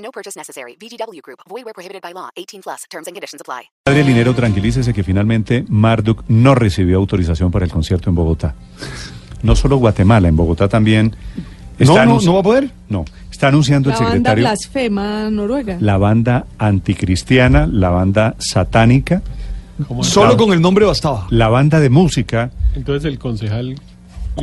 No purchase necessary. VGW Group. Void where prohibited by law. 18 plus. Terms and conditions apply. Padre Linero, tranquilícese que finalmente Marduk no recibió autorización para el concierto en Bogotá. No solo Guatemala, en Bogotá también. No, no, no va a poder. No, está anunciando La el banda secretario. blasfema noruega. La banda anticristiana, la banda satánica, Solo con el nombre bastaba. la banda de música. Entonces el concejal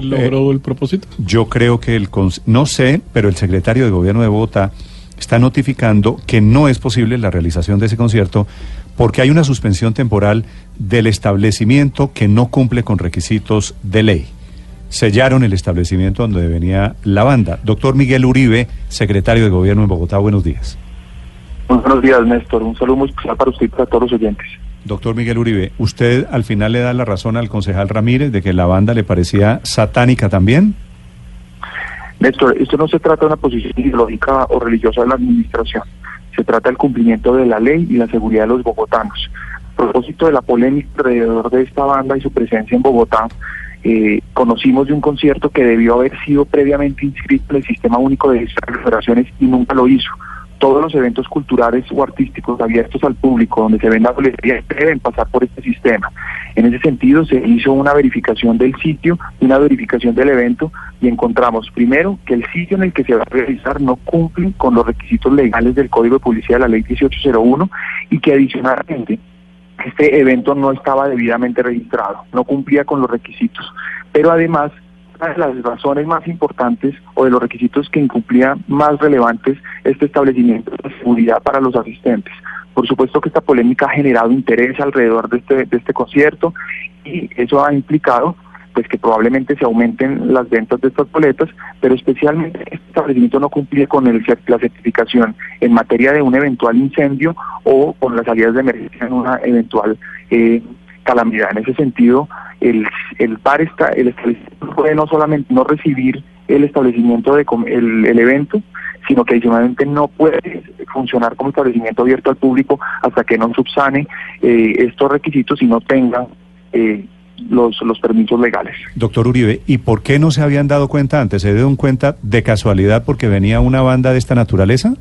logró el propósito. Yo creo que el. No sé, pero el secretario de gobierno de Bogotá está notificando que no es posible la realización de ese concierto porque hay una suspensión temporal del establecimiento que no cumple con requisitos de ley. Sellaron el establecimiento donde venía la banda. Doctor Miguel Uribe, secretario de gobierno en Bogotá, buenos días. Muy buenos días, Néstor. Un saludo muy especial para usted y para todos los oyentes. Doctor Miguel Uribe, ¿usted al final le da la razón al concejal Ramírez de que la banda le parecía satánica también? Néstor, esto no se trata de una posición ideológica o religiosa de la administración. Se trata del cumplimiento de la ley y la seguridad de los bogotanos. A propósito de la polémica alrededor de esta banda y su presencia en Bogotá, eh, conocimos de un concierto que debió haber sido previamente inscrito en el Sistema Único de Operaciones y nunca lo hizo. Todos los eventos culturales o artísticos abiertos al público donde se venda boletería deben pasar por este sistema. En ese sentido, se hizo una verificación del sitio una verificación del evento y encontramos, primero, que el sitio en el que se va a realizar no cumple con los requisitos legales del Código de Publicidad de la Ley 1801 y que adicionalmente este evento no estaba debidamente registrado, no cumplía con los requisitos. Pero además, una de las razones más importantes o de los requisitos que incumplía más relevantes este establecimiento es la seguridad para los asistentes. Por supuesto que esta polémica ha generado interés alrededor de este, de este concierto y eso ha implicado pues que probablemente se aumenten las ventas de estas boletas, pero especialmente este establecimiento no cumplía con el, la certificación en materia de un eventual incendio o con las salidas de emergencia en una eventual eh, calamidad. En ese sentido, el, el bar está, el establecimiento puede no solamente no recibir el establecimiento de el, el evento, sino que adicionalmente no puede funcionar como establecimiento abierto al público hasta que no subsane eh, estos requisitos y no tenga eh, los, los permisos legales. Doctor Uribe, ¿y por qué no se habían dado cuenta antes? ¿Se dieron cuenta de casualidad porque venía una banda de esta naturaleza?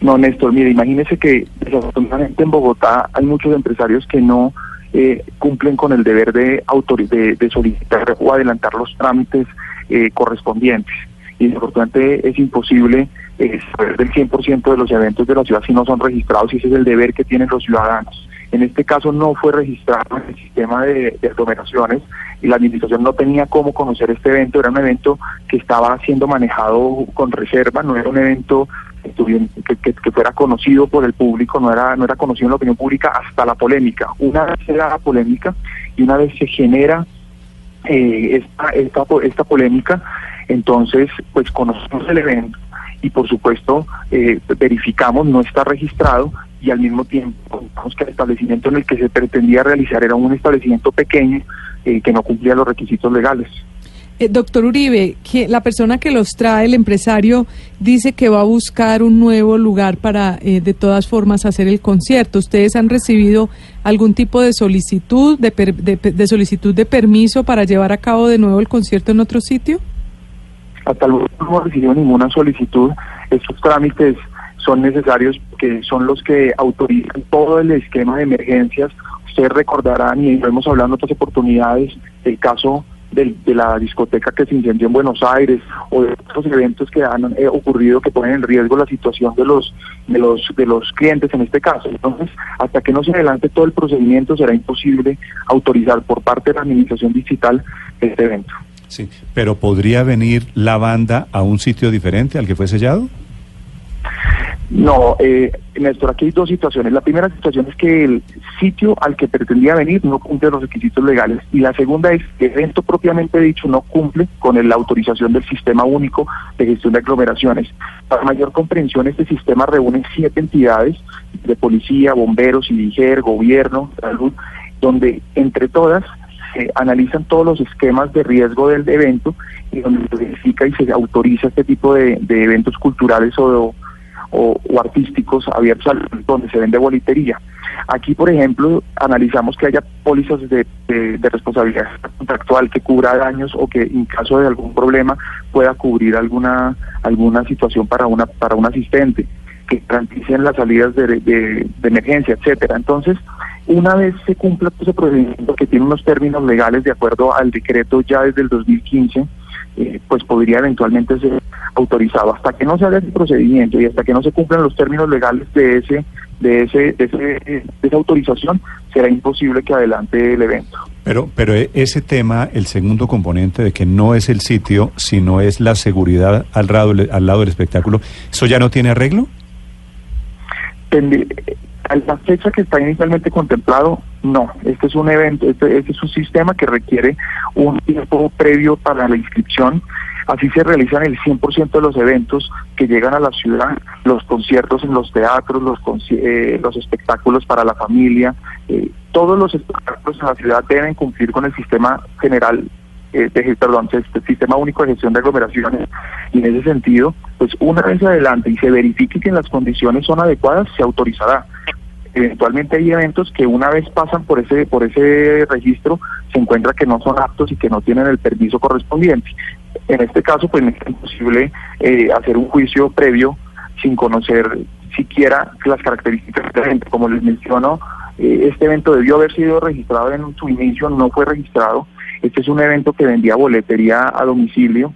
No, Néstor, mire, imagínese que desafortunadamente en Bogotá hay muchos empresarios que no eh, cumplen con el deber de, de, solicitar o adelantar los trámites eh, correspondientes. Y desafortunadamente es imposible eh, saber del 100% de los eventos de la ciudad si no son registrados y ese es el deber que tienen los ciudadanos. En este caso no fue registrado en el sistema de, de aglomeraciones y la administración no tenía cómo conocer este evento. Era un evento que estaba siendo manejado con reserva, no era un evento que, que, fuera conocido por el público, no era, no era conocido en la opinión pública hasta la polémica. Una vez se da la polémica y una vez se genera eh, esta, esta, esta polémica, entonces pues conocemos el evento y por supuesto eh, verificamos no está registrado y al mismo tiempo que el establecimiento en el que se pretendía realizar era un establecimiento pequeño eh, que no cumplía los requisitos legales. Eh, doctor Uribe, que la persona que los trae, el empresario, dice que va a buscar un nuevo lugar para, eh, de todas formas, hacer el concierto. ¿Ustedes han recibido algún tipo de solicitud, de, per- de, de solicitud de permiso para llevar a cabo de nuevo el concierto en otro sitio? Hasta luego no hemos recibido ninguna solicitud. Estos trámites son necesarios que son los que autorizan todo el esquema de emergencias. Ustedes recordarán, y lo hemos hablado en otras oportunidades, el caso del- de la discoteca que se incendió en Buenos Aires o de otros eventos que han eh, ocurrido que ponen en riesgo la situación de los de los de los clientes en este caso. Entonces, hasta que no se adelante todo el procedimiento será imposible autorizar por parte de la administración digital este evento. Sí. ¿Pero podría venir la banda a un sitio diferente al que fue sellado? No, eh, Néstor, aquí hay dos situaciones. La primera situación es que el sitio al que pretendía venir no cumple los requisitos legales y la segunda es que el evento propiamente dicho no cumple con la autorización del Sistema Único de Gestión de Aglomeraciones. Para mayor comprensión, este sistema reúne siete entidades de policía, bomberos, IDIGER, gobierno, salud, donde entre todas se analizan todos los esquemas de riesgo del evento y donde se verifica y se autoriza este tipo de, de eventos culturales o, o, artísticos abiertos al donde se vende bolitería. Aquí, por ejemplo, analizamos que haya pólizas de, de- de responsabilidad contractual que cubra daños o que en caso de algún problema pueda cubrir alguna alguna situación para una para un asistente que garanticen las salidas de, de- de emergencia, etcétera. Entonces, una vez se cumpla ese procedimiento que tiene unos términos legales de acuerdo al decreto ya desde el 2015, eh, pues podría eventualmente ser autorizado. Hasta que no se haga ese procedimiento y hasta que no se cumplan los términos legales de ese de ese de, ese, de esa autorización, será imposible que adelante el evento. Pero, pero e- ese tema, el segundo componente de que no es el sitio, sino es la seguridad al lado, al lado del espectáculo, ¿eso ya no tiene arreglo? A la fecha que está inicialmente contemplado, no. Este es un evento, este, este es un sistema que requiere un tiempo previo para la inscripción. Así se realizan el 100% de los eventos que llegan a la ciudad, los conciertos en los teatros, los, eh, los espectáculos para la familia. eh, todos los espectáculos en la ciudad deben cumplir con el sistema general eh, de, perdón, este sistema único de gestión de aglomeraciones y en ese sentido, pues una vez adelante y se verifique que las condiciones son adecuadas, se autorizará. Eventualmente hay eventos que una vez pasan por ese por ese registro se encuentra que no son aptos y que no tienen el permiso correspondiente. En este caso, pues es imposible eh, hacer un juicio previo sin conocer siquiera las características del evento. Como les menciono, eh, este evento debió haber sido registrado en su inicio, no fue registrado. Este es un evento que vendía boletería a domicilio.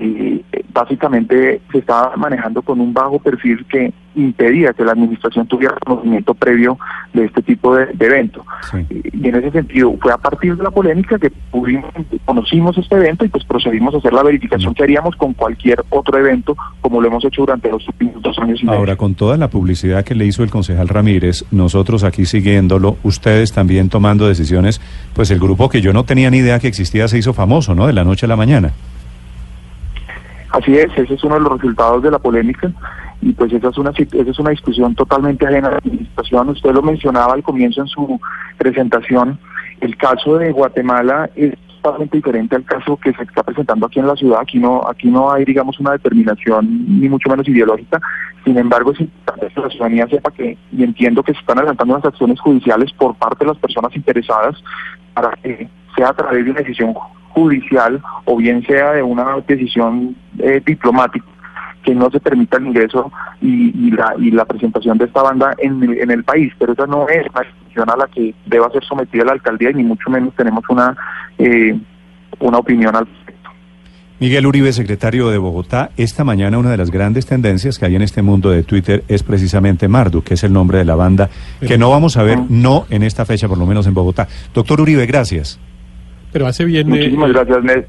y eh, básicamente se estaba manejando con un bajo perfil que impedía que la administración tuviera conocimiento previo de este tipo de, de evento. Sí. Y en ese sentido, fue a partir de la polémica que pudimos, conocimos este evento y pues procedimos a hacer la verificación que haríamos con cualquier otro evento, como lo hemos hecho durante los últimos dos años y medio. Ahora, con toda la publicidad que le hizo el concejal Ramírez, nosotros aquí siguiéndolo, ustedes también tomando decisiones, pues el grupo que yo no tenía ni idea que existía se hizo famoso, ¿no? De la noche a la mañana. Así es, ese es uno de los resultados de la polémica y pues esa es una esa es una discusión totalmente ajena a la administración. Usted lo mencionaba al comienzo en su presentación. El caso de Guatemala es totalmente diferente al caso que se está presentando aquí en la ciudad. Aquí no aquí no hay digamos una determinación ni mucho menos ideológica. Sin embargo, es importante que la ciudadanía sepa que y entiendo que se están adelantando unas acciones judiciales por parte de las personas interesadas para que sea a través de una decisión judicial o bien sea de una decisión eh, diplomática que no se permita el ingreso y, y la y la presentación de esta banda en, el- en el país, pero esa no es una decisión a la que deba ser sometida la alcaldía y ni mucho menos tenemos una eh, una opinión al respecto. Miguel Uribe, secretario de Bogotá, esta mañana una de las grandes tendencias que hay en este mundo de Twitter es precisamente Mardu, que es el nombre de la banda, que no vamos a ver, Ah. no en esta fecha, por lo menos en Bogotá. Doctor Uribe, gracias. Pero hace bien. eh, Muchísimas gracias, Nés-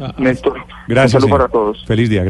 a- a- Néstor. Gracias. Un saludo señor. para todos. Feliz día.